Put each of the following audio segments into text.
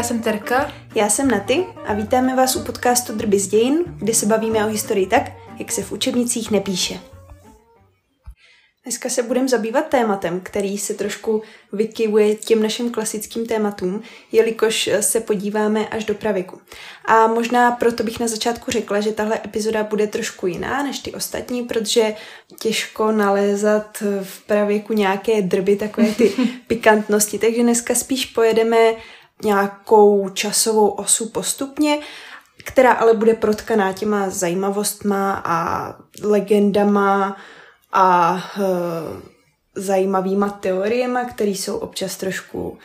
já jsem Terka. Já jsem Naty a vítáme vás u podcastu Drby z dějin, kde se bavíme o historii tak, jak se v učebnicích nepíše. Dneska se budeme zabývat tématem, který se trošku vykyvuje těm našim klasickým tématům, jelikož se podíváme až do pravěku. A možná proto bych na začátku řekla, že tahle epizoda bude trošku jiná než ty ostatní, protože těžko nalézat v pravěku nějaké drby, takové ty pikantnosti. Takže dneska spíš pojedeme nějakou časovou osu postupně, která ale bude protkaná těma zajímavostma a legendama, a uh, zajímavýma teoriemi, které jsou občas trošku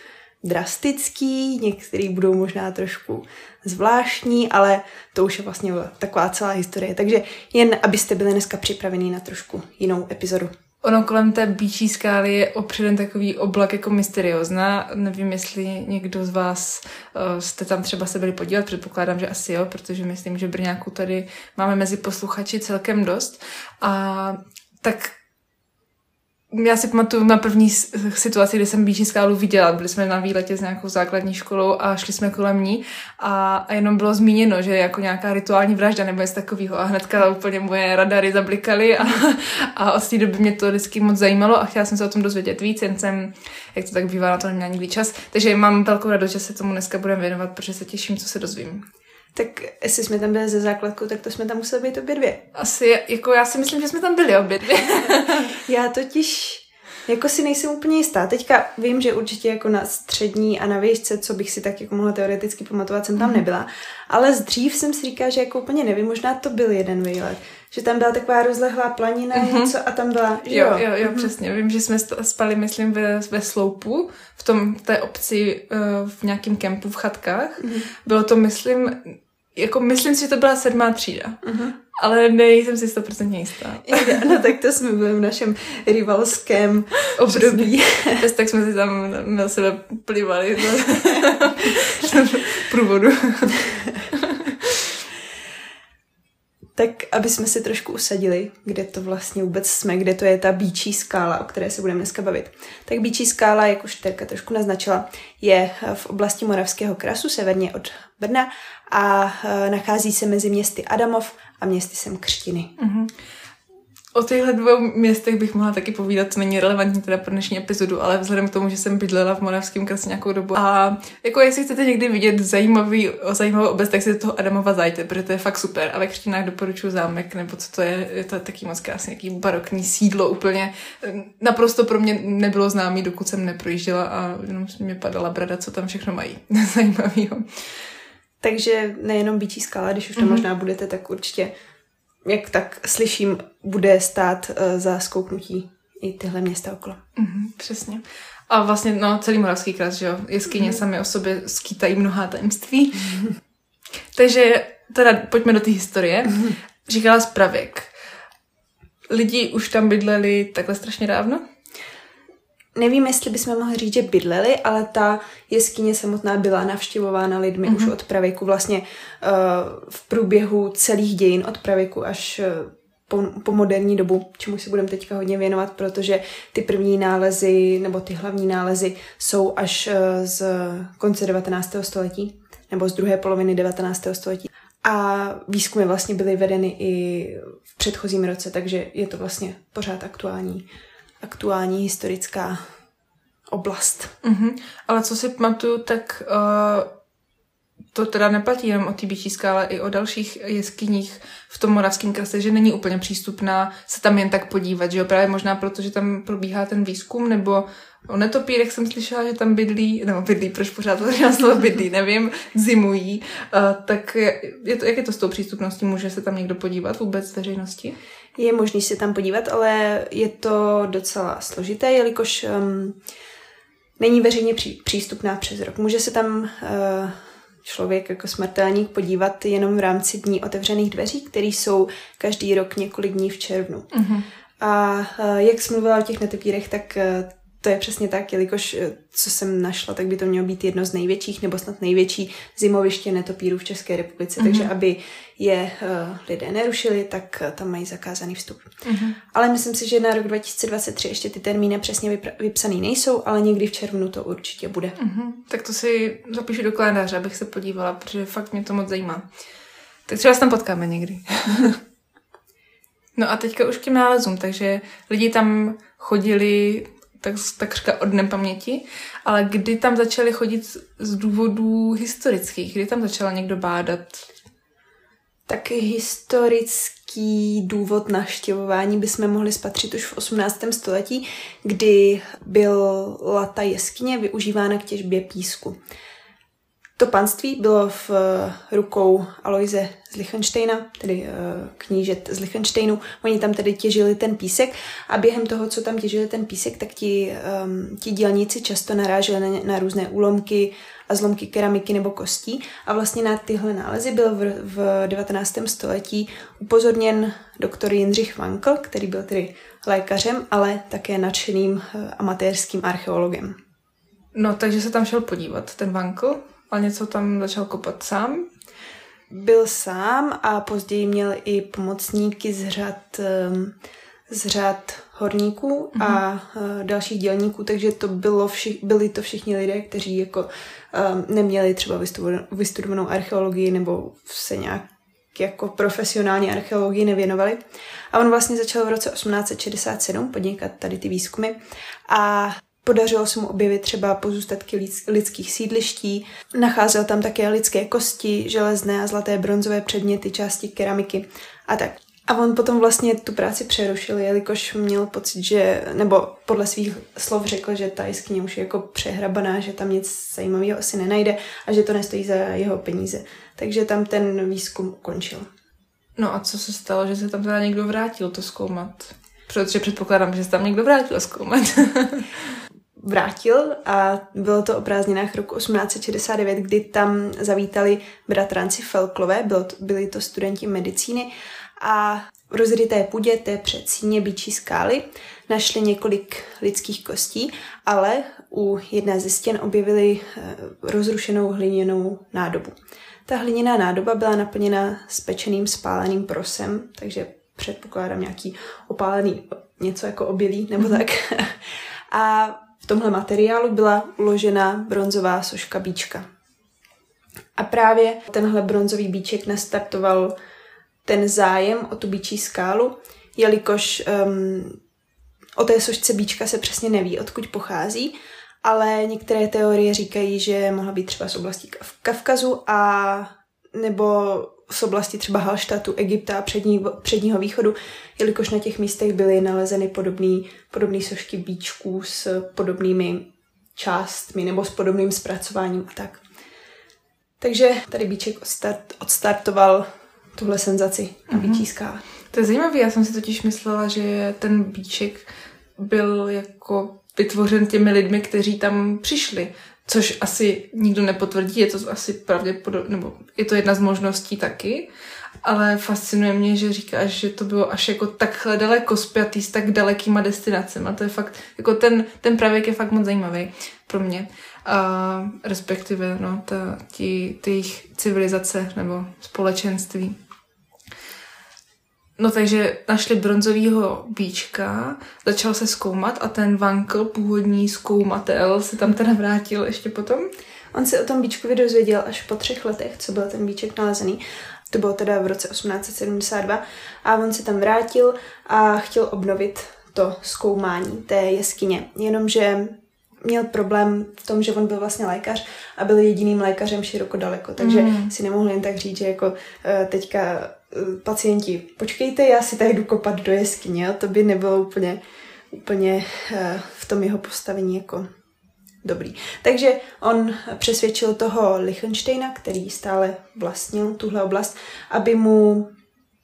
drastický, některý budou možná trošku zvláštní, ale to už je vlastně taková celá historie. Takže jen abyste byli dneska připravení na trošku jinou epizodu. Ono kolem té bíčí skály je opředen takový oblak jako mysteriózna. Nevím, jestli někdo z vás uh, jste tam třeba se byli podívat, předpokládám, že asi jo, protože myslím, že Brňáku tady máme mezi posluchači celkem dost. A tak já si pamatuju na první situaci, kdy jsem Bíčí skálu viděla. Byli jsme na výletě s nějakou základní školou a šli jsme kolem ní a, a jenom bylo zmíněno, že jako nějaká rituální vražda nebo něco takového a hnedka úplně moje radary zablikaly a, a od té doby mě to vždycky moc zajímalo a chtěla jsem se o tom dozvědět víc, jen jsem, jak to tak bývá, na to neměla nikdy čas. Takže mám velkou radost, že se tomu dneska budeme věnovat, protože se těším, co se dozvím. Tak jestli jsme tam byli ze základku, tak to jsme tam museli být obě dvě. Asi, jako já si myslím, že jsme tam byli obě dvě. já totiž jako si nejsem úplně jistá. Teďka vím, že určitě jako na střední a na výšce, co bych si tak jako mohla teoreticky pamatovat, jsem tam mm. nebyla. Ale z dřív jsem si říkala, že jako úplně nevím, možná to byl jeden výlet. Že tam byla taková rozlehlá planina mm-hmm. něco a tam byla, že jo? Jo, jo, jo mm-hmm. přesně. Vím, že jsme spali, myslím, ve, ve sloupu, v tom, té obci, uh, v nějakém kempu v chatkách. Mm-hmm. Bylo to, myslím, jako myslím si, že to byla sedmá třída. Uh-huh. Ale nejsem si 100% jistá. no tak to jsme byli v našem rivalském období. Přes tak jsme si tam na sebe plivali průvodu. tak aby jsme si trošku usadili, kde to vlastně vůbec jsme, kde to je ta bíčí skála, o které se budeme dneska bavit. Tak bíčí skála, jak už Terka trošku naznačila, je v oblasti Moravského krasu, severně od Brna a e, nachází se mezi městy Adamov a městy Křtiny. Mm-hmm. O těchto dvou městech bych mohla taky povídat, co není relevantní teda pro dnešní epizodu, ale vzhledem k tomu, že jsem bydlela v Moravském krase nějakou dobu. A jako jestli chcete někdy vidět zajímavý, zajímavou obec, tak si do toho Adamova zajte, protože to je fakt super. A ve Křtinách doporučuji zámek, nebo co to je, je to taky moc krásný, nějaký barokní sídlo úplně. Naprosto pro mě nebylo známý, dokud jsem neprojížděla a jenom mě padala brada, co tam všechno mají zajímavého. Takže nejenom Bíčí skala, když už to mm-hmm. možná budete, tak určitě, jak tak slyším, bude stát uh, za skouknutí i tyhle města okolo. Mm-hmm, přesně. A vlastně no, celý Moravský krás, že jo, jeskyně mm-hmm. sami o sobě skýtají mnohá tajemství. Mm-hmm. Takže teda pojďme do té historie. Mm-hmm. Říkala zpravěk. Lidi už tam bydleli takhle strašně dávno? Nevím, jestli bychom mohli říct, že bydleli, ale ta jeskyně samotná byla navštěvována lidmi mm-hmm. už mhm. od pravěku, vlastně uh, v průběhu celých dějin od pravěku až uh, po, po moderní dobu, čemu si budeme teďka hodně věnovat, protože ty první nálezy, nebo ty hlavní nálezy jsou až uh, z konce 19. století, nebo z druhé poloviny 19. století. A výzkumy vlastně byly vedeny i v předchozím roce, takže je to vlastně pořád aktuální aktuální historická oblast. Mm-hmm. Ale co si pamatuju, tak uh, to teda neplatí jenom o té byčí skále, i o dalších jeskyních v tom moravském krase, že není úplně přístupná se tam jen tak podívat, že jo? Právě možná proto, že tam probíhá ten výzkum, nebo o netopírech jsem slyšela, že tam bydlí, nebo bydlí, proč pořád to slovo bydlí, nevím, zimují. Uh, tak je to, jak je to s tou přístupností? Může se tam někdo podívat vůbec veřejnosti? Je možný se tam podívat, ale je to docela složité, jelikož um, není veřejně pří, přístupná přes rok. Může se tam uh, člověk jako smrtelník podívat jenom v rámci dní otevřených dveří, které jsou každý rok několik dní v červnu. Mm-hmm. A uh, jak jsem mluvila o těch netopírech, tak uh, to je přesně tak, jelikož eh, co jsem našla, tak by to mělo být jedno z největších nebo snad největší zimoviště netopírů v České republice. Mm-hmm. Takže aby je uh, lidé nerušili, tak uh, tam mají zakázaný vstup. Mm-hmm. Ale myslím si, že na rok 2023 ještě ty termíny přesně vypra- vypsaný nejsou, ale někdy v červnu to určitě bude. Mm-hmm. Tak to si zapíšu do kalendáře, abych se podívala, protože fakt mě to moc zajímá. Tak třeba se tam potkáme někdy. no a teďka už k těm nálezům, takže lidi tam chodili tak, takřka od dnem paměti, ale kdy tam začali chodit z důvodů historických? Kdy tam začala někdo bádat? Tak historický důvod naštěvování bychom mohli spatřit už v 18. století, kdy byla ta jeskyně využívána k těžbě písku. To panství bylo v eh, rukou Aloise z Lichtensteina, tedy eh, knížet z Lichtensteinu. Oni tam tedy těžili ten písek a během toho, co tam těžili ten písek, tak ti, um, ti dělníci často naráželi na, na různé úlomky a zlomky keramiky nebo kostí a vlastně na tyhle nálezy byl v, v 19. století upozorněn doktor Jindřich Vankl, který byl tedy lékařem, ale také nadšeným eh, amatérským archeologem. No, takže se tam šel podívat, ten Vankl, a něco tam začal kopat sám? Byl sám a později měl i pomocníky z řad, ehm, z řad horníků mm-hmm. a mhm. dalších dělníků, takže to bylo vši, byli to všichni lidé, kteří jako um, neměli třeba vystudovanou archeologii nebo se nějak jako profesionální archeologii nevěnovali. A on vlastně začal v roce 1867 podnikat tady ty výzkumy a Podařilo se mu objevit třeba pozůstatky lidských sídliští, nacházel tam také lidské kosti, železné a zlaté bronzové předměty, části keramiky a tak. A on potom vlastně tu práci přerušil, jelikož měl pocit, že, nebo podle svých slov řekl, že ta jeskyně už je jako přehrabaná, že tam nic zajímavého asi nenajde a že to nestojí za jeho peníze. Takže tam ten výzkum ukončil. No a co se stalo, že se tam teda někdo vrátil to zkoumat? Protože předpokládám, že se tam někdo vrátil zkoumat. vrátil a bylo to o prázdninách roku 1869, kdy tam zavítali bratranci Felklové, bylo byli to studenti medicíny a v rozryté půdě té předsíně Bíčí skály našli několik lidských kostí, ale u jedné ze stěn objevili eh, rozrušenou hliněnou nádobu. Ta hliněná nádoba byla naplněna spečeným spáleným prosem, takže předpokládám nějaký opálený něco jako obilí nebo mm-hmm. tak. A v tomhle materiálu byla uložena bronzová soška bíčka. A právě tenhle bronzový bíček nastartoval ten zájem o tu bíčí skálu, jelikož um, o té sošce bíčka se přesně neví, odkud pochází, ale některé teorie říkají, že mohla být třeba z oblasti Kavkazu a nebo z oblasti třeba Halštatu, Egypta a přední, předního východu, jelikož na těch místech byly nalezeny podobné podobný sošky bíčků s podobnými částmi nebo s podobným zpracováním a tak. Takže tady Bíček odstart, odstartoval tuhle senzaci mm-hmm. Bíčí skále. To je zajímavé, já jsem si totiž myslela, že ten Bíček byl jako vytvořen těmi lidmi, kteří tam přišli což asi nikdo nepotvrdí, je to asi pravděpodobně, nebo je to jedna z možností taky, ale fascinuje mě, že říkáš, že to bylo až jako takhle daleko spjatý s tak dalekýma destinacemi. A to je fakt, jako ten, ten pravěk je fakt moc zajímavý pro mě. A respektive, no, ta, ti, ty jejich civilizace nebo společenství. No takže našli bronzového bíčka, začal se zkoumat a ten Vankl, původní zkoumatel, se tam teda vrátil ještě potom. On se o tom bíčkovi dozvěděl až po třech letech, co byl ten bíček nalezený. To bylo teda v roce 1872 a on se tam vrátil a chtěl obnovit to zkoumání té jeskyně. Jenomže měl problém v tom, že on byl vlastně lékař a byl jediným lékařem široko daleko, takže mm. si nemohl jen tak říct, že jako uh, teďka pacienti, počkejte, já si tady jdu kopat do jeskyně, to by nebylo úplně, úplně uh, v tom jeho postavení jako dobrý. Takže on přesvědčil toho Lichtensteina, který stále vlastnil tuhle oblast, aby mu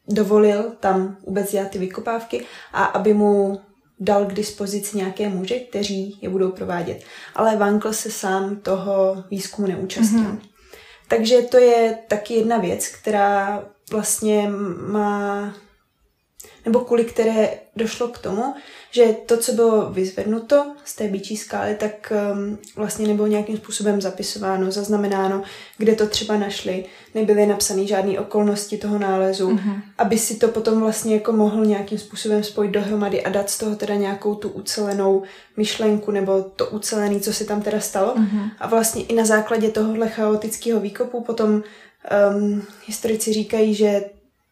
dovolil tam vůbec dělat ty vykopávky a aby mu dal k dispozici nějaké muže, kteří je budou provádět. Ale Vankl se sám toho výzkumu neúčastnil. Mm-hmm. Takže to je taky jedna věc, která vlastně má nebo kvůli které došlo k tomu, že to, co bylo vyzvednuto z té bíčí skály, tak um, vlastně nebylo nějakým způsobem zapisováno, zaznamenáno, kde to třeba našli, nebyly napsané žádné okolnosti toho nálezu, mm-hmm. aby si to potom vlastně jako mohl nějakým způsobem spojit dohromady a dát z toho teda nějakou tu ucelenou myšlenku nebo to ucelené, co se tam teda stalo. Mm-hmm. A vlastně i na základě tohohle chaotického výkopu potom um, historici říkají, že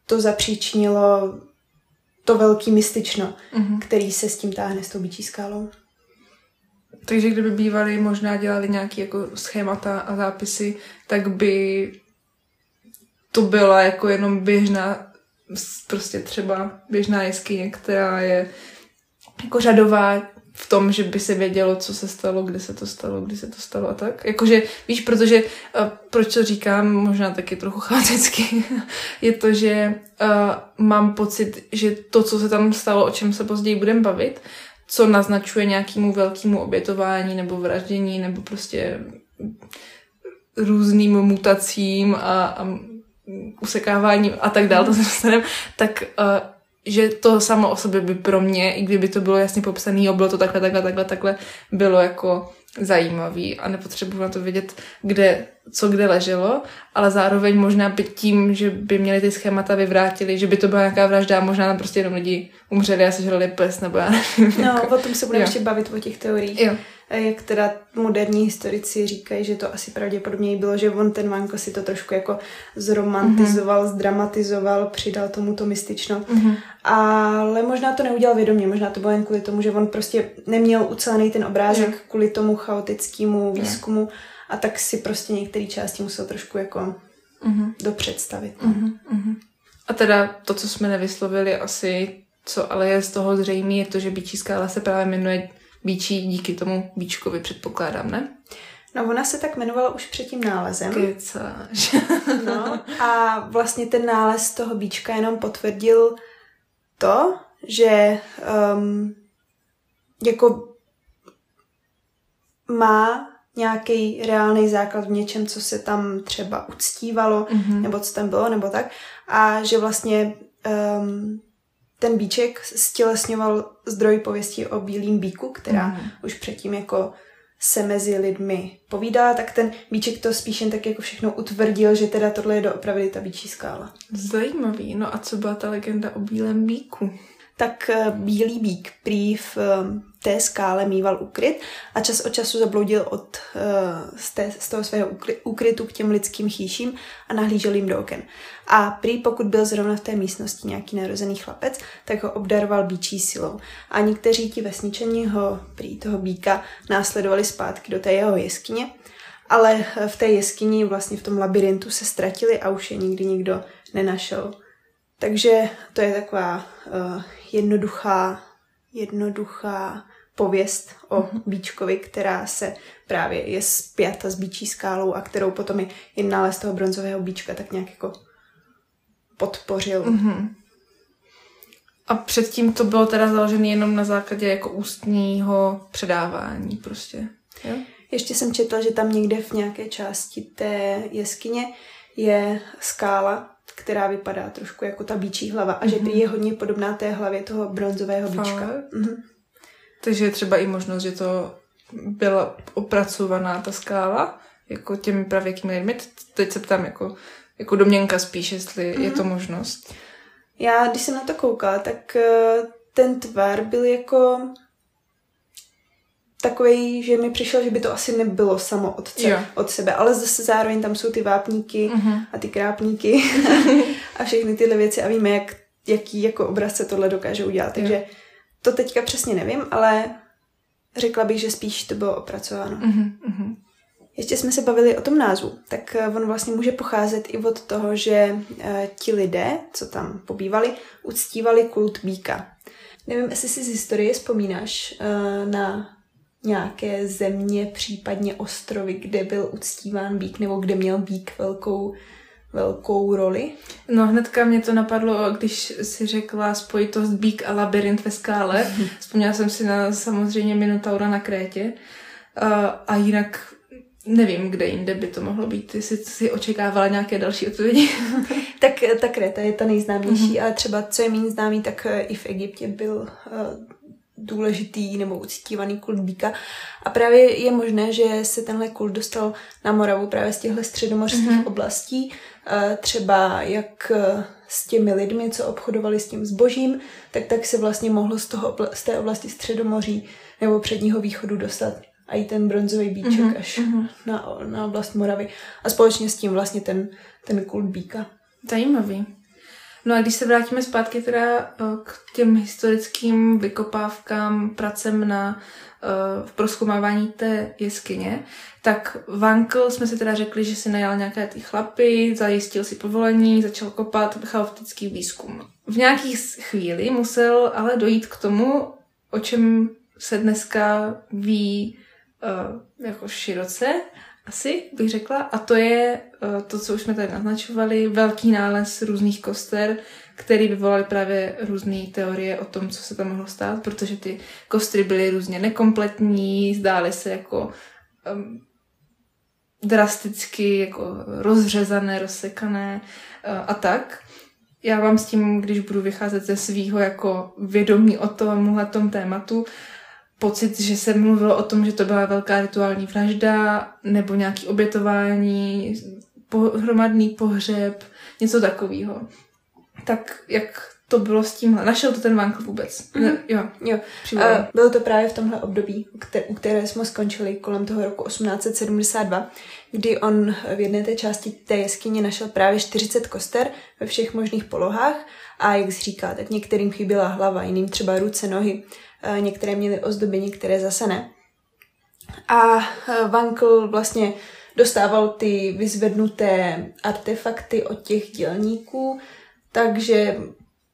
to zapříčinilo to velký mystično, mm-hmm. který se s tím táhne s tou bičí skálou. Takže kdyby bývali možná dělali nějaké jako schémata a zápisy, tak by to byla jako jenom běžná, prostě třeba běžná jeskyně, která je jako řadová v tom, že by se vědělo, co se stalo, kdy se to stalo, kdy se to stalo a tak. Jakože, víš, protože, uh, proč to říkám, možná taky trochu chaoticky, je to, že uh, mám pocit, že to, co se tam stalo, o čem se později budeme bavit, co naznačuje nějakému velkému obětování nebo vraždění nebo prostě různým mutacím a, a usekáváním a tak dále, to se dostaneme, tak uh, že to samo o sobě by pro mě, i kdyby to bylo jasně popsané, jo, bylo to takhle, takhle, takhle, takhle, bylo jako zajímavý a nepotřebuji na to vědět, kde, co kde leželo, ale zároveň možná by tím, že by měli ty schémata vyvrátili, že by to byla nějaká vražda a možná tam prostě jenom lidi umřeli a sežrali pes, nebo já nevím. No, jako, o tom se budeme ještě bavit, o těch teoriích. Jo jak teda moderní historici říkají, že to asi pravděpodobně bylo, že on ten Vanko si to trošku jako zromantizoval, mm-hmm. zdramatizoval, přidal tomu to mystično. Mm-hmm. Ale možná to neudělal vědomě, možná to bylo jen kvůli tomu, že on prostě neměl ucelený ten obrázek mm. kvůli tomu chaotickému výzkumu mm. a tak si prostě některé části musel trošku jako mm-hmm. dopředstavit. Mm-hmm. A teda to, co jsme nevyslovili asi, co ale je z toho zřejmé, je to, že Bíčí skála se právě jmenuje Bíčí díky tomu Bíčkovi, předpokládám, ne? No, ona se tak jmenovala už před tím nálezem. Kecáš. no, a vlastně ten nález toho Bíčka jenom potvrdil to, že um, jako má nějaký reálný základ v něčem, co se tam třeba uctívalo, mm-hmm. nebo co tam bylo, nebo tak. A že vlastně um, ten bíček stělesňoval zdroj pověstí o bílým bíku, která mm. už předtím jako se mezi lidmi povídala, tak ten bíček to spíš jen tak jako všechno utvrdil, že teda tohle je doopravdy ta bíčí skála. Zajímavý. No a co byla ta legenda o bílém bíku? Tak eh, bílý bík prý v eh, té skále mýval ukryt a čas od času zabloudil od, uh, z, té, z toho svého ukrytu k těm lidským chýším a nahlížel jim do oken. A prý pokud byl zrovna v té místnosti nějaký narozený chlapec, tak ho obdaroval bíčí silou. A někteří ti vesničení ho, prý toho bíka, následovali zpátky do té jeho jeskyně, ale v té jeskyni, vlastně v tom labirintu se ztratili a už je nikdy nikdo nenašel. Takže to je taková uh, jednoduchá, jednoduchá pověst o mm-hmm. Bíčkovi, která se právě je spjata s Bíčí skálou a kterou potom i, i nález toho bronzového Bíčka tak nějak jako podpořil. Mm-hmm. A předtím to bylo teda založené jenom na základě jako ústního předávání prostě, jo? Ještě jsem četla, že tam někde v nějaké části té jeskyně je skála, která vypadá trošku jako ta bíčí hlava a že mhm. je hodně podobná té hlavě toho bronzového bíčka. Mm-hmm. Takže je třeba i možnost, že to byla opracovaná ta skála, jako těmi pravěkými lidmi. Teď se ptám jako, jako domněnka spíš, jestli mm-hmm. je to mhm. možnost. Já, když jsem na to koukala, tak eh, ten tvar byl jako takový, že mi přišel, že by to asi nebylo samo od, ce, od sebe, ale zase zároveň tam jsou ty vápníky mm-hmm. a ty krápníky a všechny tyhle věci a víme, jak, jaký jako obraz se tohle dokáže udělat. Takže jo. to teďka přesně nevím, ale řekla bych, že spíš to bylo opracováno. Mm-hmm. Ještě jsme se bavili o tom názvu, tak eh, on vlastně může pocházet i od toho, že uh, ti lidé, co tam pobývali, uctívali kult býka. Nevím, jestli si z historie vzpomínáš uh, na nějaké země, případně ostrovy, kde byl uctíván bík, nebo kde měl bík velkou velkou roli? No hnedka mě to napadlo, když si řekla spojitost bík a labirint ve skále. Vzpomněla jsem si na samozřejmě Minotaura na Krétě. A, a jinak nevím, kde jinde by to mohlo být. Jestli si očekávala nějaké další odpovědi. tak ta Kreta je ta nejznámější, mm-hmm. ale třeba, co je méně známý, tak i v Egyptě byl uh, důležitý nebo uctívaný kult býka. A právě je možné, že se tenhle kult dostal na Moravu právě z těchto středomořských mm-hmm. oblastí, uh, třeba jak uh, s těmi lidmi, co obchodovali s tím zbožím, tak tak se vlastně mohlo z, toho, z té oblasti Středomoří nebo předního východu dostat a i ten bronzový bíček mm-hmm. až mm-hmm. Na, na oblast Moravy. A společně s tím vlastně ten, ten kult bíka. Zajímavý. No a když se vrátíme zpátky teda eh, k těm historickým vykopávkám, pracem na eh, v proskoumávání té jeskyně, tak Vankl jsme si teda řekli, že si najal nějaké ty chlapy, zajistil si povolení, začal kopat chaotický výzkum. V nějakých chvíli musel ale dojít k tomu, o čem se dneska ví uh, jako široce, asi bych řekla, a to je uh, to, co už jsme tady naznačovali, velký nález různých koster, který vyvolaly právě různé teorie o tom, co se tam mohlo stát, protože ty kostry byly různě nekompletní, zdály se jako um, drasticky jako rozřezané, rozsekané uh, a tak. Já vám s tím, když budu vycházet ze svýho jako vědomí o tomhle tom tématu, pocit, že se mluvilo o tom, že to byla velká rituální vražda nebo nějaký obětování, hromadný pohřeb, něco takového. Tak jak to bylo s tímhle? Našel to ten Vankl vůbec? Mm-hmm. Jo. jo. A bylo to právě v tomhle období, u které jsme skončili kolem toho roku 1872, kdy on v jedné té části té jeskyně našel právě 40 koster ve všech možných polohách a jak říká, tak některým chyběla hlava, jiným třeba ruce, nohy Eh, některé měly ozdoby, některé zase ne. A eh, Vankl vlastně dostával ty vyzvednuté artefakty od těch dělníků, takže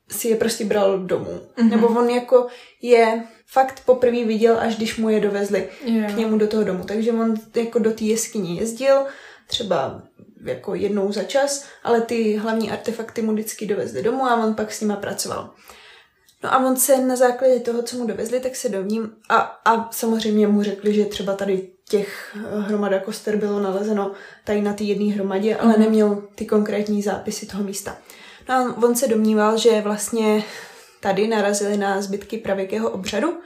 si je prostě bral domů. Mm-hmm. Nebo on jako je fakt poprvé viděl, až když mu je dovezli yeah. k němu do toho domu. Takže on jako do té jeskyně jezdil, třeba jako jednou za čas, ale ty hlavní artefakty mu vždycky dovezli domů a on pak s nima pracoval. No a on se na základě toho, co mu dovezli, tak se dovním a, a samozřejmě mu řekli, že třeba tady těch eh, hromada koster bylo nalezeno tady na té jedné hromadě, ale mm. neměl ty konkrétní zápisy toho místa. No on se domníval, že vlastně tady narazili na zbytky pravěkého obřadu,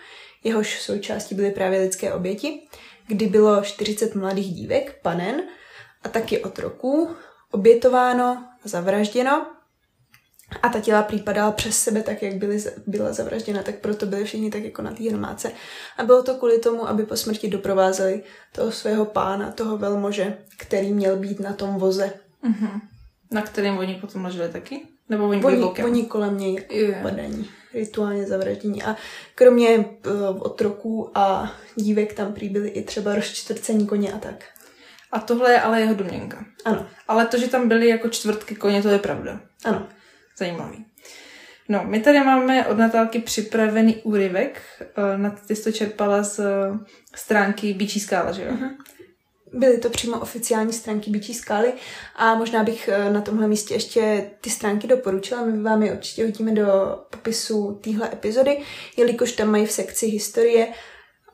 jehož součástí byly právě lidské oběti, kdy bylo 40 mladých dívek, panen a taky otroků, obětováno a zavražděno a ta těla případala přes sebe tak, jak byly, byla zavražděna, tak proto byly všichni tak jako na té hromádce. A bylo to kvůli tomu, aby po smrti doprovázeli toho svého pána, toho velmože, který měl být na tom voze. Mm-hmm. Na kterém oni potom leželi taky? Nebo oni byli oni, oni kolem něj jako yeah. padaní, rituálně zavraždění. A kromě uh, otroků a dívek tam prý byly i třeba rozčtvrcení koně a tak. A tohle je ale jeho domněnka. Ano. Ale to, že tam byly jako čtvrtky koně, to je pravda. Ano. Zajímavý. No, my tady máme od Natálky připravený úryvek. Na ty jsi to čerpala z eh, stránky Bíčí skála, že jo? Uh-huh. Byly to přímo oficiální stránky Bíčí skály a možná bych eh, na tomhle místě ještě ty stránky doporučila. My vám je určitě hodíme do popisu téhle epizody, jelikož tam mají v sekci historie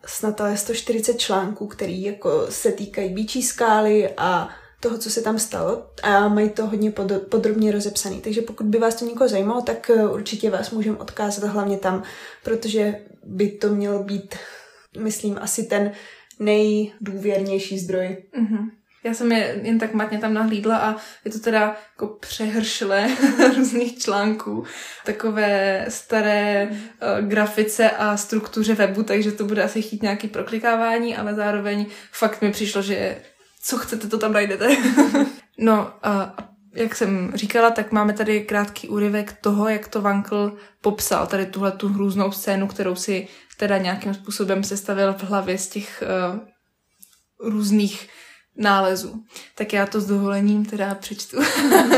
snad ale 140 článků, který jako se týkají Bíčí skály a toho, co se tam stalo a mají to hodně pod, podrobně rozepsaný. Takže pokud by vás to někoho zajímalo, tak eh, určitě vás můžeme odkázat hlavně tam, protože by to měl být, myslím, asi ten nejdůvěrnější zdroj. Mm-hmm. Já jsem je jen tak matně tam nahlídla a je to teda jako přehršle různých článků, takové staré uh, grafice a struktuře webu, takže to bude asi chtít nějaký proklikávání, ale zároveň fakt mi přišlo, že co chcete, to tam najdete. no a jak jsem říkala, tak máme tady krátký úryvek toho, jak to Vankl popsal, tady tuhle tu hrůznou scénu, kterou si teda nějakým způsobem sestavil v hlavě z těch uh, různých nálezu. Tak já to s dovolením teda přečtu.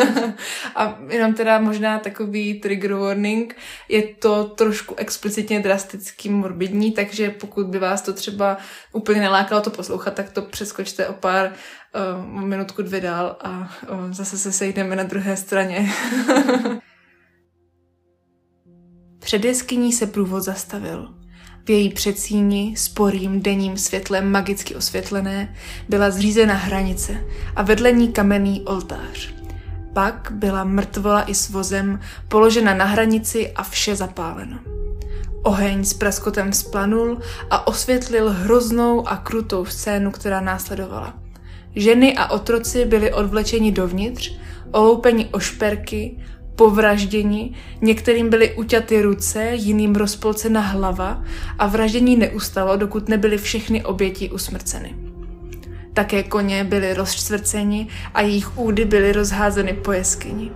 a jenom teda možná takový trigger warning. Je to trošku explicitně drasticky morbidní, takže pokud by vás to třeba úplně nelákalo to poslouchat, tak to přeskočte o pár uh, minutku dvě dál a uh, zase se sejdeme na druhé straně. Před jeskyní se průvod zastavil. V její předsíni, sporým denním světlem magicky osvětlené, byla zřízena hranice a vedle ní kamenný oltář. Pak byla mrtvola i s vozem položena na hranici a vše zapáleno. Oheň s praskotem splanul a osvětlil hroznou a krutou scénu, která následovala. Ženy a otroci byli odvlečeni dovnitř, oloupeni o šperky, povražděni, některým byly uťaty ruce, jiným rozpolcena hlava a vraždění neustalo, dokud nebyly všechny oběti usmrceny. Také koně byly rozčtvrceni a jejich údy byly rozházeny po jeskyni.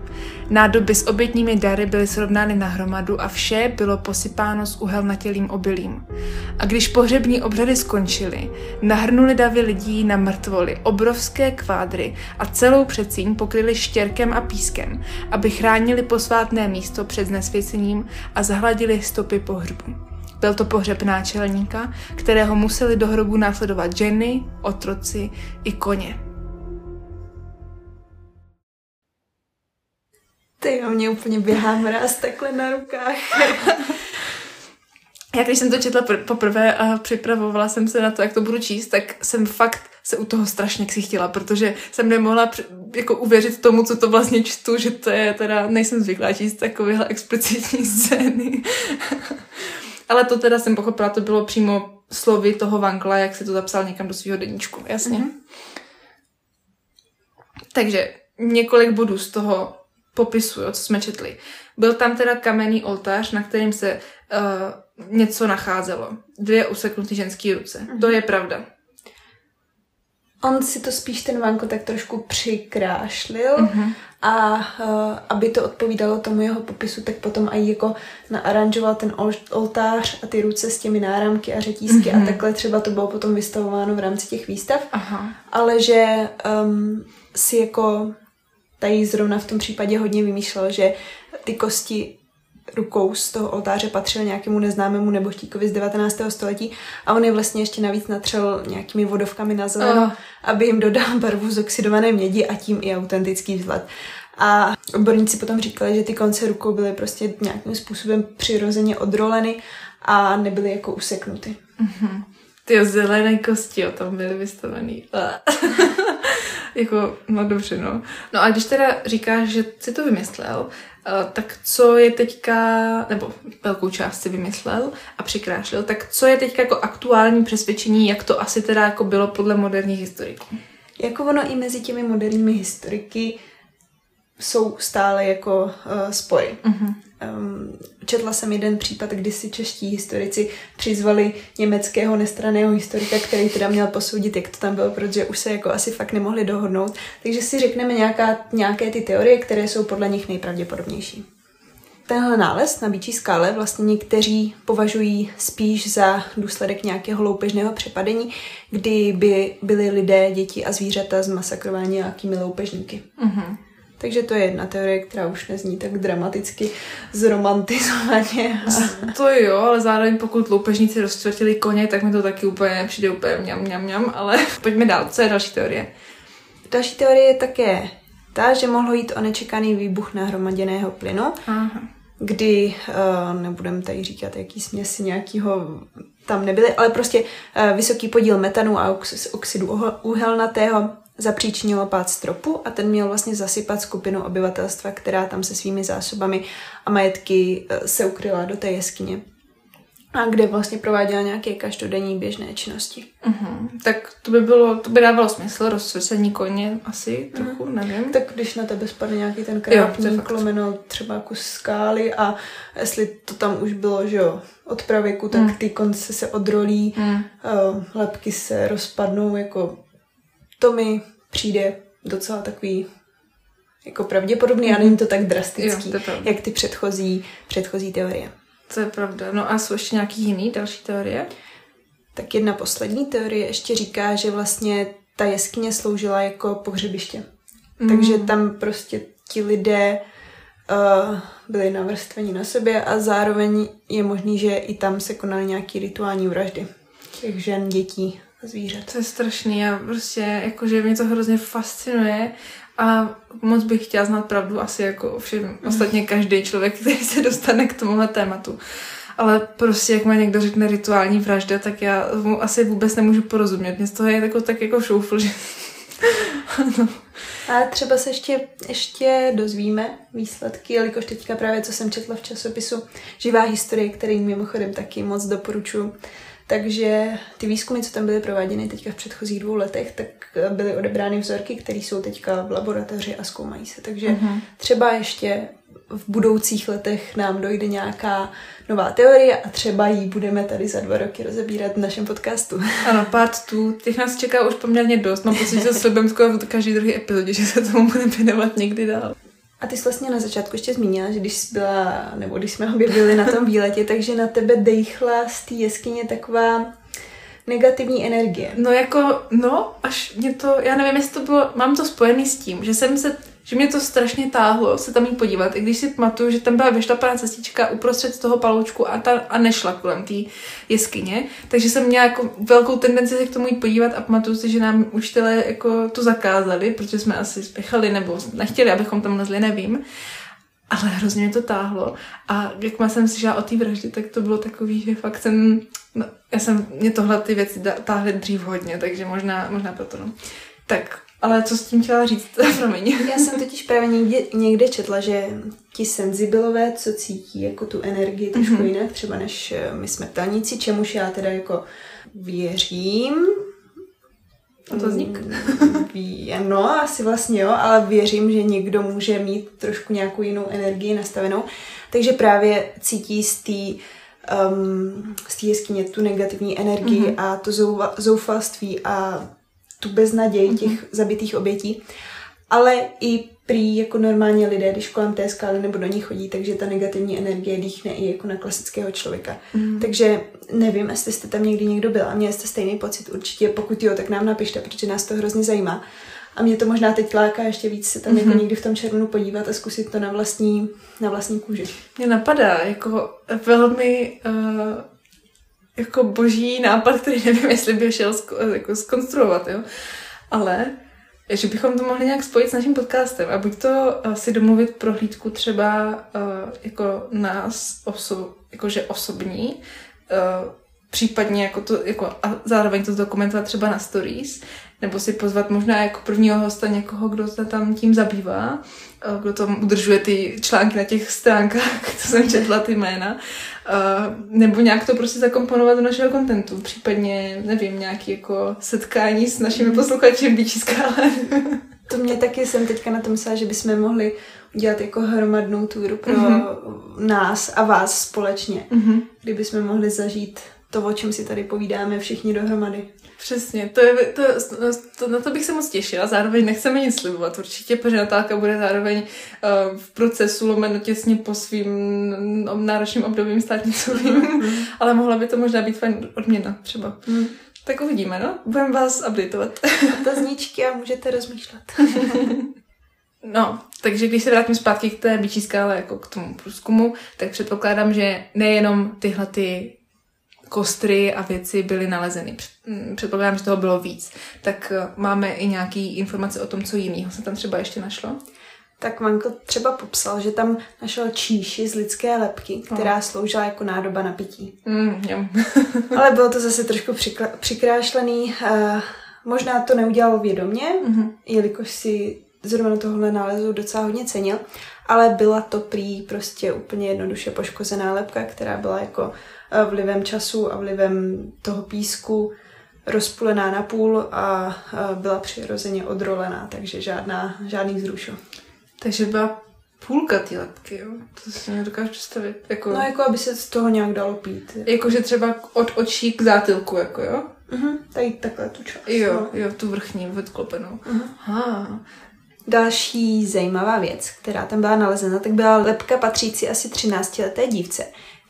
Nádoby s obětními dary byly srovnány na hromadu a vše bylo posypáno s uhelnatělým obilím. A když pohřební obřady skončily, nahrnuli davy lidí na mrtvoly, obrovské kvádry a celou předsíň pokryli štěrkem a pískem, aby chránili posvátné místo před znesvěcením a zahladili stopy pohřbu. Byl to pohřeb náčelníka, kterého museli do hrobu následovat ženy, otroci i koně. Ty jo, mě úplně běhá mráz takhle na rukách. Já když jsem to četla pr- poprvé a připravovala jsem se na to, jak to budu číst, tak jsem fakt se u toho strašně ksichtila, protože jsem nemohla při- jako uvěřit tomu, co to vlastně čtu, že to je teda, nejsem zvyklá číst takovéhle explicitní scény. Ale to teda jsem pochopila, to bylo přímo slovy toho Vankla, jak se to zapsal někam do svého deníčku, jasně. Mm-hmm. Takže několik bodů z toho popisu, jo, co jsme četli. Byl tam teda kamenný oltář, na kterým se uh, něco nacházelo. Dvě useknuté ženské ruce. Mm-hmm. To je pravda. On si to spíš ten Vanko tak trošku přikrášlil mm-hmm. a uh, aby to odpovídalo tomu jeho popisu, tak potom i jako naaranžoval ten oltář a ty ruce s těmi náramky a řetízky mm-hmm. a takhle třeba to bylo potom vystavováno v rámci těch výstav. Aha. Ale že um, si jako tady zrovna v tom případě hodně vymýšlel, že ty kosti rukou z toho oltáře patřil nějakému neznámému neboštíkovi z 19. století a on je vlastně ještě navíc natřel nějakými vodovkami na zeleno, oh. aby jim dodal barvu z oxidované mědi a tím i autentický vzhled. A odborníci potom říkali, že ty konce rukou byly prostě nějakým způsobem přirozeně odroleny a nebyly jako useknuty. Mm-hmm. Ty zelené kosti o tom byly vystavený. jako, no dobře, no. No a když teda říkáš, že si to vymyslel, tak co je teďka, nebo velkou část si vymyslel a přikrášlil, tak co je teďka jako aktuální přesvědčení, jak to asi teda jako bylo podle moderních historiků? Jako ono i mezi těmi moderními historiky jsou stále jako uh, spory. Uh-huh. Um, četla jsem jeden případ, kdy si čeští historici přizvali německého nestraného historika, který teda měl posoudit, jak to tam bylo, protože už se jako asi fakt nemohli dohodnout. Takže si řekneme nějaká, nějaké ty teorie, které jsou podle nich nejpravděpodobnější. Tenhle nález na bíčí skále vlastně někteří považují spíš za důsledek nějakého loupežného přepadení, kdy by byli lidé, děti a zvířata zmasakrováni nějakými loupežníky. Uh-huh. Takže to je jedna teorie, která už nezní tak dramaticky zromantizovaně. To jo, ale zároveň pokud loupežníci rozčtvrtili koně, tak mi to taky úplně přijde úplně mňam, mňam, mňam, ale pojďme dál. Co je další teorie? Další teorie je také ta, že mohlo jít o nečekaný výbuch nahromaděného plynu, Aha. kdy, uh, nebudem tady říkat, jaký směsi nějakého tam nebyly, ale prostě uh, vysoký podíl metanu a oxidu uhelnatého zapříčinilo pád stropu a ten měl vlastně zasypat skupinu obyvatelstva, která tam se svými zásobami a majetky e, se ukryla do té jeskyně a kde vlastně prováděla nějaké každodenní běžné činnosti. Uh-huh. Tak to by bylo, to by dávalo smysl, rozsvěcení koně asi trochu, uh-huh. nevím. Tak když na tebe spadne nějaký ten krápník, lomeno třeba kus skály a jestli to tam už bylo, že jo, od pravěku, tak uh-huh. ty konce se odrolí, uh-huh. uh, lepky se rozpadnou, jako to mi přijde docela takový jako pravděpodobný mm-hmm. a není to tak drastický, jo, to jak ty předchozí, předchozí teorie. To je pravda. No a jsou ještě nějaký jiný další teorie? Tak jedna poslední teorie ještě říká, že vlastně ta jeskyně sloužila jako pohřebiště. Mm. Takže tam prostě ti lidé uh, byli navrstveni na sobě a zároveň je možný, že i tam se konaly nějaký rituální vraždy těch žen, dětí zvířat. To je strašný Já prostě, jakože mě to hrozně fascinuje a moc bych chtěla znát pravdu asi jako všem, mm. ostatně každý člověk, který se dostane k tomuhle tématu. ale prostě jak má někdo řekne rituální vražda, tak já mu asi vůbec nemůžu porozumět. Mě z toho je jako, tak jako šoufl, že... no. A třeba se ještě, ještě dozvíme výsledky, jelikož teďka právě, co jsem četla v časopisu Živá historie, který mimochodem taky moc doporučuji, takže ty výzkumy, co tam byly prováděny teďka v předchozích dvou letech, tak byly odebrány vzorky, které jsou teďka v laboratoři a zkoumají se. Takže uh-huh. třeba ještě v budoucích letech nám dojde nějaká nová teorie a třeba ji budeme tady za dva roky rozebírat v našem podcastu. Ano, part tu, těch nás čeká už poměrně dost. Mám pocit, že se slibem skoro každý druhý epizodě, že se tomu budeme věnovat někdy dál. A ty jsi vlastně na začátku ještě zmínila, že když jsi byla, nebo když jsme objevili na tom výletě, takže na tebe dejchla z té jeskyně taková negativní energie. No jako, no, až mě to, já nevím, jestli to bylo, mám to spojený s tím, že jsem se že mě to strašně táhlo se tam jít podívat, i když si pamatuju, že tam byla vyšlapaná cestička uprostřed toho paloučku a, ta, a nešla kolem té jeskyně, takže jsem měla jako velkou tendenci se k tomu jít podívat a pamatuju si, že nám učitelé jako to zakázali, protože jsme asi spěchali nebo nechtěli, abychom tam lezli, nevím. Ale hrozně mě to táhlo a jak jsem si o té vraždy, tak to bylo takový, že fakt jsem, no, já jsem, mě tohle ty věci táhly dřív hodně, takže možná, možná proto, no. Tak ale co s tím chtěla říct? Promiň. Já jsem totiž právě někde, někde četla, že ti senzibilové, co cítí jako tu energii trošku mm-hmm. jinak, třeba než eh, my smrtelníci, čemuž já teda jako věřím. A to vznik? No, asi vlastně jo, ale věřím, že někdo může mít trošku nějakou jinou energii nastavenou. Takže právě cítí z té um, z té jeskyně tu negativní energii mm-hmm. a to zoufalství a tu beznaděj mm-hmm. těch zabitých obětí, ale i prý jako normálně lidé, když kolem té skály nebo do ní chodí, takže ta negativní energie dýchne i jako na klasického člověka. Mm. Takže nevím, jestli jste tam někdy někdo byl a měli jste stejný pocit určitě, pokud jo, tak nám napište, protože nás to hrozně zajímá. A mě to možná teď láká ještě víc se tam mm-hmm. jako mhm. někdy v tom červnu podívat a zkusit to na vlastní, na vlastní kůži. Mě napadá jako velmi uh, jako boží nápad, který nevím, jestli by šel zko, jako skonstruovat, jo. Ale že bychom to mohli nějak spojit s naším podcastem a buď to uh, si domluvit prohlídku třeba uh, jako nás, oso, jakože osobní, uh, případně jako to, jako a zároveň to dokumentovat třeba na stories, nebo si pozvat možná jako prvního hosta někoho, kdo se tam tím zabývá, kdo tam udržuje ty články na těch stránkách, to jsem četla ty jména, nebo nějak to prostě zakomponovat do našeho kontentu, případně, nevím, nějaký jako setkání s našimi posluchači v Beachy Skále. To mě taky jsem teďka na to myslela, že bychom mohli udělat jako hromadnou túru pro mm-hmm. nás a vás společně, mm-hmm. kdyby jsme mohli zažít to, o čem si tady povídáme všichni dohromady. Přesně, to je, to, to, na to bych se moc těšila, zároveň nechceme nic slibovat určitě, protože Natálka bude zároveň uh, v procesu lomeno těsně po svým náročným obdobím státnicovým, mm. ale mohla by to možná být fajn odměna třeba. Mm. Tak uvidíme, no? Budeme vás updateovat. Otazníčky a můžete rozmýšlet. No, takže když se vrátím zpátky k té bičí skále, jako k tomu průzkumu, tak předpokládám, že nejenom tyhle ty kostry a věci byly nalezeny. Mm, předpokládám, že toho bylo víc. Tak eh, máme i nějaký informace o tom, co jiného se tam třeba ještě našlo? Tak Manko třeba popsal, že tam našel číši z lidské lepky, no. která oh. sloužila jako nádoba na pití. Mm, Ale bylo to zase trošku přikla- přikrášlený. Uh, možná to neudělal vědomě, mm-hmm. jelikož si zrovna tohle nálezu docela hodně cenil, ale byla to prý prostě úplně jednoduše poškozená lepka, která byla jako vlivem času a vlivem toho písku rozpulená na půl a byla přirozeně odrolená, takže žádná, žádný vzrušo. Takže byla půlka ty lepky, jo? To si nedokážu představit. Jako... No, jako aby se z toho nějak dalo pít. Jakože třeba od očí k zátilku, jako jo? Mhm, tady takhle tu část. Jo, no. jo, tu vrchní odklopenou. Mhm. Aha. Další zajímavá věc, která tam byla nalezena, tak byla lepka patřící asi 13-leté dívce,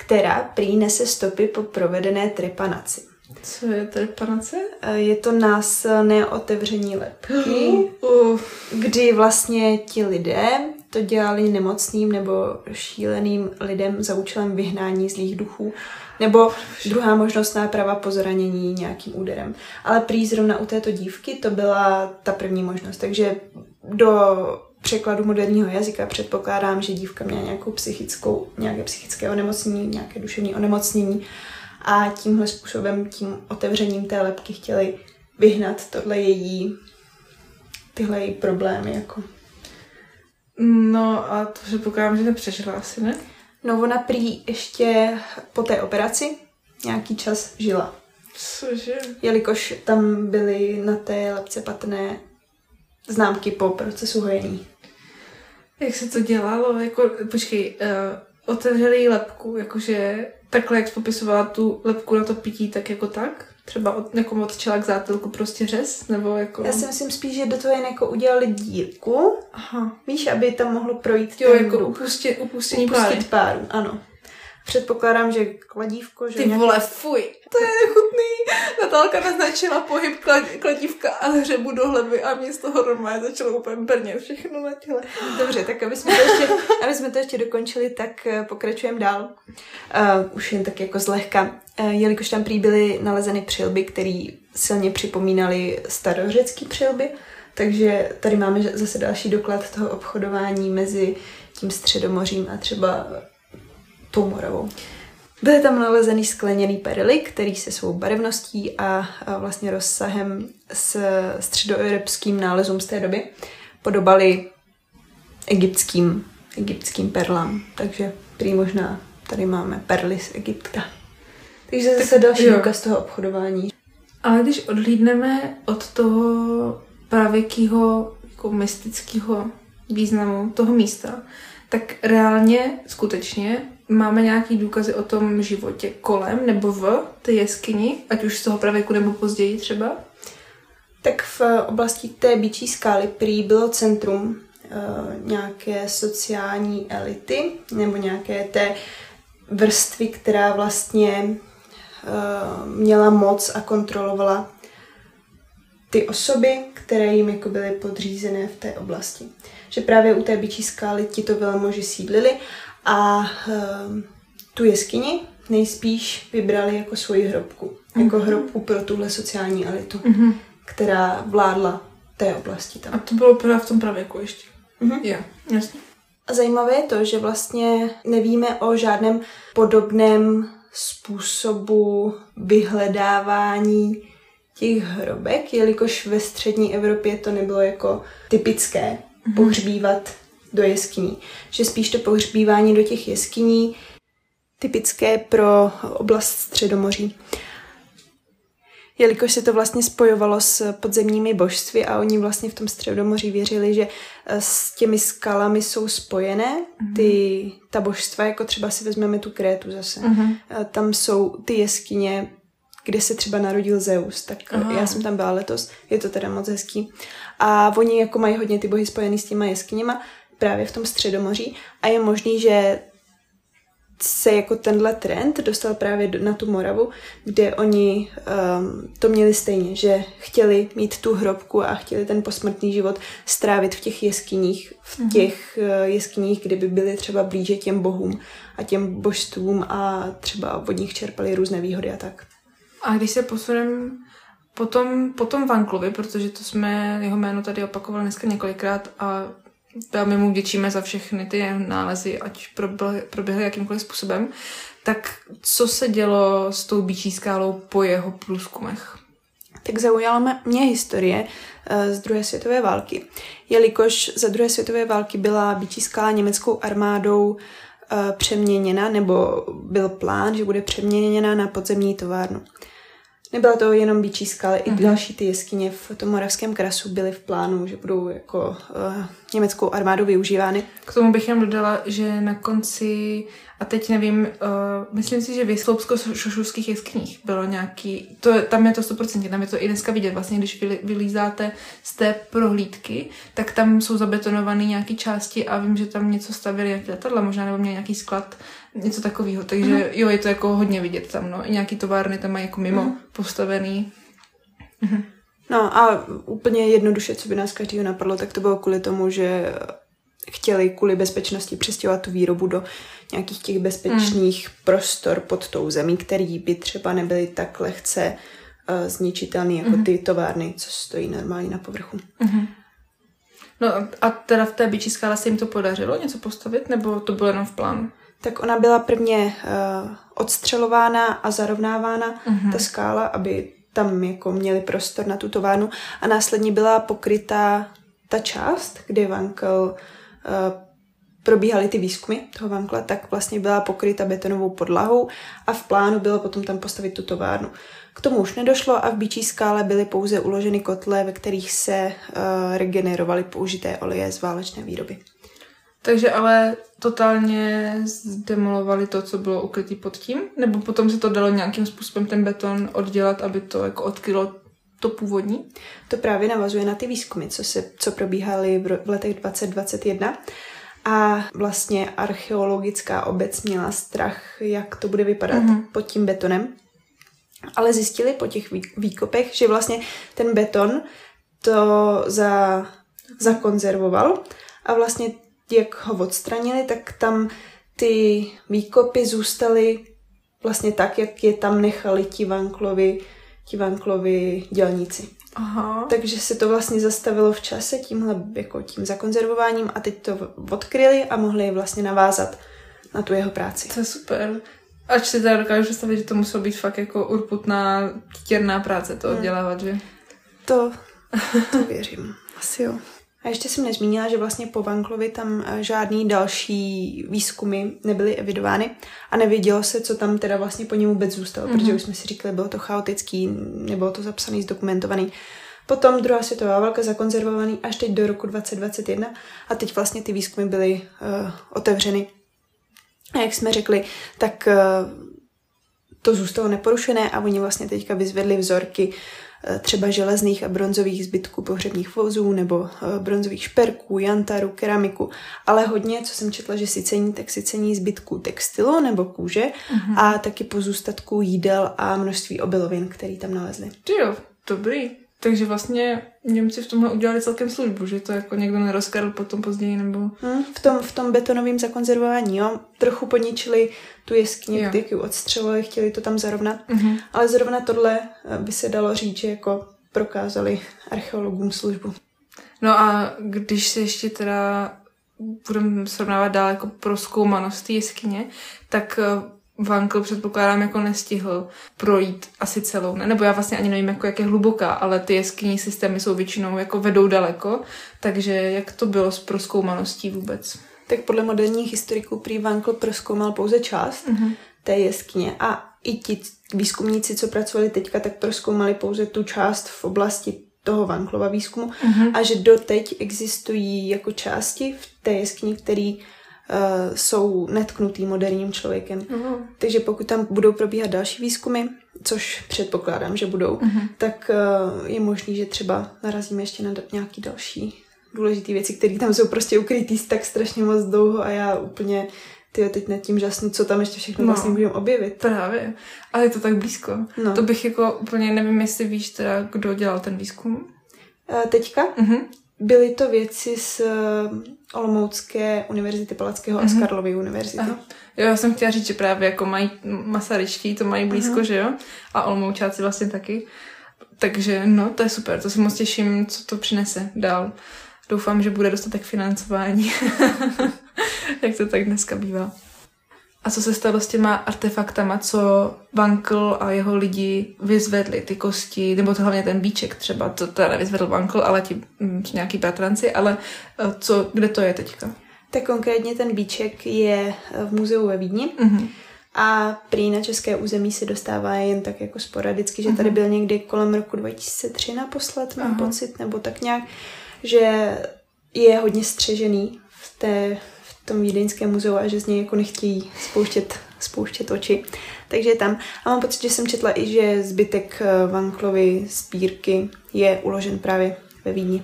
která prý nese stopy po provedené trepanaci. Co je trepanace? Eh, je to násilné otevření lepky, uh. kdy vlastně ti lidé to dělali nemocným nebo šíleným lidem za účelem vyhnání zlých duchů, nebo druhá možnost náprava po zranění nějakým úderem. Ale prý zrovna u této dívky to byla ta první možnost, takže do překladu moderního jazyka předpokládám, že dívka měla nějakou psychickou, nějaké psychické onemocnění, nějaké duševní onemocnění a tímhle způsobem, tím otevřením té lepky chtěli vyhnat tohle její, tyhle její problémy. Jako. No a to předpokládám, že nepřežila asi, ne? No ona prý ještě po té operaci nějaký čas žila. Cože? Jelikož tam byly na té lepce patrné známky po procesu hojení. Jak se to dělalo? Jako, počkej, uh, otevřeli jí lepku, jakože takhle, jak popisovala tu lepku na to pití, tak jako tak? Třeba od, jako od čela k zátilku prostě řez? Nebo jako... Já si myslím spíš, že do toho jen jako udělali dírku. Aha. Víš, aby tam mohlo projít Jo, ten jako upustě, upustění Upustit páry. páru, ano. Předpokládám, že kladívko, že Ty vole, fuj. To je nechutný. Natálka naznačila pohyb klad, kladívka a hřebu do hleby a mě z toho normálně začalo úplně brnět všechno na těle. Dobře, tak aby jsme to ještě, aby jsme to ještě dokončili, tak eh, pokračujeme dál. Uh, už jen tak jako zlehka. Uh, jelikož tam prý byly nalezeny přilby, které silně připomínaly starořecký přilby, takže tady máme zase další doklad toho obchodování mezi tím středomořím a třeba tou Moravou. Byly tam nalezeny skleněný perly, který se svou barevností a, vlastně rozsahem s středoevropským nálezům z té doby podobaly egyptským, egyptským perlám. Takže prý možná tady máme perly z Egypta. Takže zase další jo. důkaz toho obchodování. Ale když odhlídneme od toho pravěkého jako mystického významu toho místa, tak reálně, skutečně, máme nějaký důkazy o tom životě kolem nebo v té jeskyni, ať už z toho pravěku nebo později třeba? Tak v oblasti té bičí skály prý bylo centrum uh, nějaké sociální elity nebo nějaké té vrstvy, která vlastně uh, měla moc a kontrolovala ty osoby, které jim jako byly podřízené v té oblasti. Že právě u té bičí skály tito velmoži sídlili a uh, tu jeskyni nejspíš vybrali jako svoji hrobku. Jako hrobku pro tuhle sociální elitu, Mm-hmm. která vládla té oblasti A tam. to bylo právě v tom pravěku ještě. Mhm. Jo, jasně. A zajímavé je to, že vlastně nevíme o žádném podobném způsobu vyhledávání těch hrobek, jelikož ve střední Evropě to nebylo jako typické pohřbívat do jeskyní. Že spíš to pohřbívání do těch jeskyní typické pro oblast Středomoří. Jelikož se to vlastně spojovalo s podzemními božství a oni vlastně v tom Středomoří věřili, že eh, s těmi skalami jsou spojené ty, ta božstva, jako třeba si vezmeme tu Krétu zase. Mhm. Eh, Tam jsou ty jeskyně, kde se třeba narodil Zeus, tak. Aha. já jsem tam byla letos, je to teda moc hezký. A oni jako mají hodně ty bohy spojený s těma jeskyněma právě v tom Středomoří a je možný, že se jako tenhle trend dostal právě na tu Moravu, kde oni um, to měli stejně, že chtěli mít tu hrobku a chtěli ten posmrtný život strávit v těch jeskyních, v těch uh, jeskyních, kde by byli třeba blíže těm bohům a těm božstvům a třeba od nich čerpali různé výhody a tak. A když se posuneme potom, potom Vanklovi, protože to jsme jeho jméno tady opakovali dneska několikrát a velmi mu vděčíme za všechny ty nálezy, ať proběhly, jakýmkoliv způsobem, tak co se dělo s tou bičí skálou po jeho průzkumech? Tak zaujala mě historie eh, z druhé světové války, jelikož za druhé světové války byla Bičí skala německou armádou eh, přeměněna, nebo byl plán, že bude přeměněna na podzemní továrnu. Nebyla to jenom Bičí skala, i další ty jeskyně v tom moravském krasu byly v plánu, že budou jako uh, německou armádou využívány. K tomu bych jen dodala, že na konci, a teď nevím, uh, myslím si, že v sloupsko-šošovských jeskyních bylo nějaký, to, tam je to 100%, tam je to i dneska vidět, vlastně když vy, vylízáte z té prohlídky, tak tam jsou zabetonované nějaké části a vím, že tam něco stavili, nějaké letadla, možná nebo měli nějaký sklad, něco takového, takže Mhm. jo, je to jako hodně vidět tam, no, i nějaký továrny tam mají jako mimo Mhm. postavený. No a úplně jednoduše, co by nás každého napadlo, tak to bylo kvůli tomu, že chtěli kvůli bezpečnosti přestěhovat tu výrobu do nějakých těch bezpečných hmm. prostor pod tou zemí, který by třeba nebyly tak lehce uh, zničitelný jako Mhm. ty továrny, co stojí normálně na povrchu. No a teda v té byčí skále se jim to podařilo něco postavit, nebo to bylo jenom v plánu? Tak ona byla prvně uh, odstřelována a zarovnávána, uh-huh. ta skála, aby tam jako měli prostor na tu továrnu a následně byla pokrytá ta část, kde Vankel uh, probíhaly ty výzkumy toho Vankla, tak vlastně byla pokryta betonovou podlahou a v plánu bylo potom tam postavit tu továrnu. K tomu už nedošlo a v Bíčí skále byly pouze uloženy kotle, ve kterých se uh, regenerovaly použité oleje z válečné výroby. Takže ale totálně zdemolovali to, co bylo ukrytý pod tím? Nebo potom se to dalo nějakým způsobem ten beton oddělat, aby to jako odkrylo to původní? To právě navazuje na ty výzkumy, co, se, co probíhaly v, v letech 2021. A vlastně archeologická obec měla strach, jak to bude vypadat mm-hmm. pod tím betonem. Ale zjistili po těch výkopech, že vlastně ten beton to za, zakonzervoval a vlastně jak ho odstranili, tak tam ty výkopy zůstaly vlastně tak, jak je tam nechali ti Vanklovi, ti Vanklovi dělníci. Aha. Takže se to vlastně zastavilo v čase tímhle jako tím zakonzervováním a teď to odkryli a mohli vlastně navázat na tu jeho práci. To je super. Ač si teda dokážu představit, že to muselo být fakt jako urputná, těrná práce to hmm. oddělávat, že? To, to věřím. Asi jo. A ještě jsem nezmínila, že vlastně po Vanklovi tam eh, žádný další výzkumy nebyly evidovány a nevědělo se, co tam teda vlastně po něm vůbec zůstalo, mm-hmm. protože už jsme si říkali, bylo to chaotický, nebylo to zapsaný, zdokumentovaný. Potom druhá světová válka zakonzervovaný až teď do roku 2021 a teď vlastně ty výzkumy byly uh, otevřeny. A jak jsme řekli, tak uh, to zůstalo neporušené a oni vlastně teďka vyzvedli vzorky třeba železných a bronzových zbytků pohřebních vozů nebo eh, bronzových šperků, jantaru, keramiku, ale hodně, co jsem četla, že si cení, tak si cení zbytků textilu nebo kůže uh-huh. a taky pozůstatků jídel a množství obilovin, který tam nalezli. Jo, dobrý. Takže vlastně Němci v tomhle udělali celkem službu, že to jako někdo nerozkradl potom později, nebo... Hmm, v tom, v tom betonovém zakonzervování, jo. Trochu poničili tu jeskyni, jak ji odstřelili, chtěli to tam zarovnat. Mm-hmm. Ale zrovna tohle eh, by se dalo říct, že jako prokázali archeologům službu. No a když se ještě teda budeme srovnávat dál jako proskoumanost té jeskyně, tak eh, Vankl předpokládám jako nestihl projít asi celou, ne? nebo já vlastně ani nevím, jako jak je hluboká, ale ty jeskyní systémy jsou většinou jako vedou daleko, takže jak to bylo s proskoumaností vůbec? Tak podle moderních historiků prý Vankl proskoumal pouze část mm-hmm. té jeskyně a i ti výzkumníci, co pracovali teďka, tak proskoumali pouze tu část v oblasti toho Vanklova výzkumu mm-hmm. a že doteď existují jako části v té jeskyni, který uh, jsou netknutý moderním člověkem. Uh-huh. Takže pokud tam budou probíhat další výzkumy, což předpokládám, že budou, uh-huh. tak uh, je možný, že třeba narazíme ještě na nějaký další důležité věci, které tam jsou prostě ukrytý tak strašně moc dlouho a já úplně ty teď nad tím žasnu, co tam ještě všechno no, vlastně můžeme objevit. Právě, ale je to tak blízko. No. To bych jako úplně nevím, jestli víš teda, kdo dělal ten výzkum. Uh, teďka? Uh-huh. Byly to věci z Olomoucké univerzity Palackého mm-hmm. a z mhm. Karlovy univerzity. Aha. Jo, já jsem chtěla říct, že právě jako mají masaryčtí, to mají blízko, mm-hmm. že jo? A Olomoučáci vlastně taky. Takže no, to je super, to se moc těším, co to přinese dál. Doufám, že bude dostatek financování, jak to tak dneska bývá. A co se stalo s těma artefaktama, co Vankl a jeho lidi vyzvedli, ty kosti, nebo to hlavně ten bíček třeba, to teda nevyzvedl Vankl, ale ti mm, nějaký bratranci, ale eh, co, kde to je teďka? Tak konkrétně ten bíček je eh, v muzeu ve Vídni. Mm-hmm. A prý na české území se dostává jen tak jako sporadicky, že tady mhm. byl někdy kolem roku 2003 naposled, mám Aha. pocit, nebo tak nějak, že je hodně střežený v té tom vídeňském muzeu a že z něj jako nechtějí spouštět, spouštět oči. Takže je tam. A mám pocit, že jsem četla i, že zbytek eh, Vanklovy sbírky je uložen právě ve Vídni.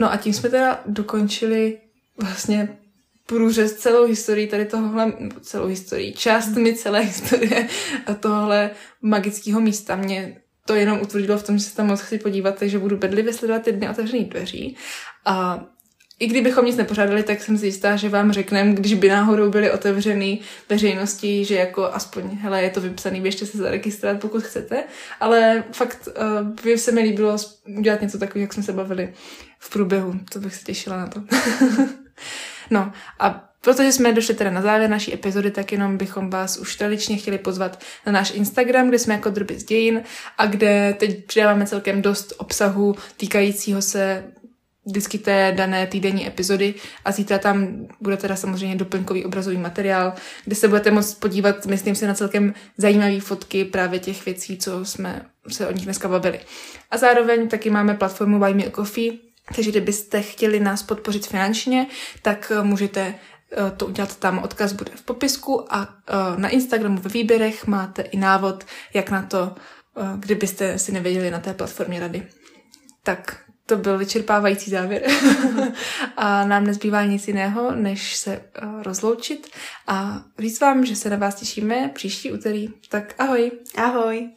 No a tím jsme teda dokončili vlastně průřez celou historii tady tohohle, celou historii, částmi celé historie a tohle magického místa. Mě to jenom utvrdilo v tom, že se tam moc chci podívat, takže budu bedlivě sledovat ty dny otevřených dveří. A i kdybychom nic nepořádali, tak jsem si jistá, že vám řekneme, když by náhodou byly otevřený veřejnosti, že jako aspoň, hele, je to vypsaný, běžte se zaregistrovat, pokud chcete. Ale fakt uh, by se mi líbilo udělat něco takového, jak jsme se bavili v průběhu. To bych se těšila na to. no a Protože jsme došli teda na závěr naší epizody, tak jenom bychom vás už tradičně chtěli pozvat na náš Instagram, kde jsme jako Drby z dějin a kde teď přidáváme celkem dost obsahu týkajícího se vždycky té dané týdenní epizody a zítra tam bude teda samozřejmě doplňkový obrazový materiál, kde se budete moct podívat, myslím si, na celkem zajímavé fotky právě těch věcí, co jsme se o nich dneska bavili. A zároveň taky máme platformu Buy Me a Coffee, takže kdybyste chtěli nás podpořit finančně, tak eh, můžete eh, to udělat tam, odkaz bude v popisku a eh, na Instagramu ve výběrech máte i návod, jak na to, kdybyste si nevěděli na té platformě rady. Tak to byl vyčerpávající závěr. a nám nezbývá nic jiného, než se uh, rozloučit a říct vám, že se na vás těšíme příští úterý. Tak ahoj. Ahoj.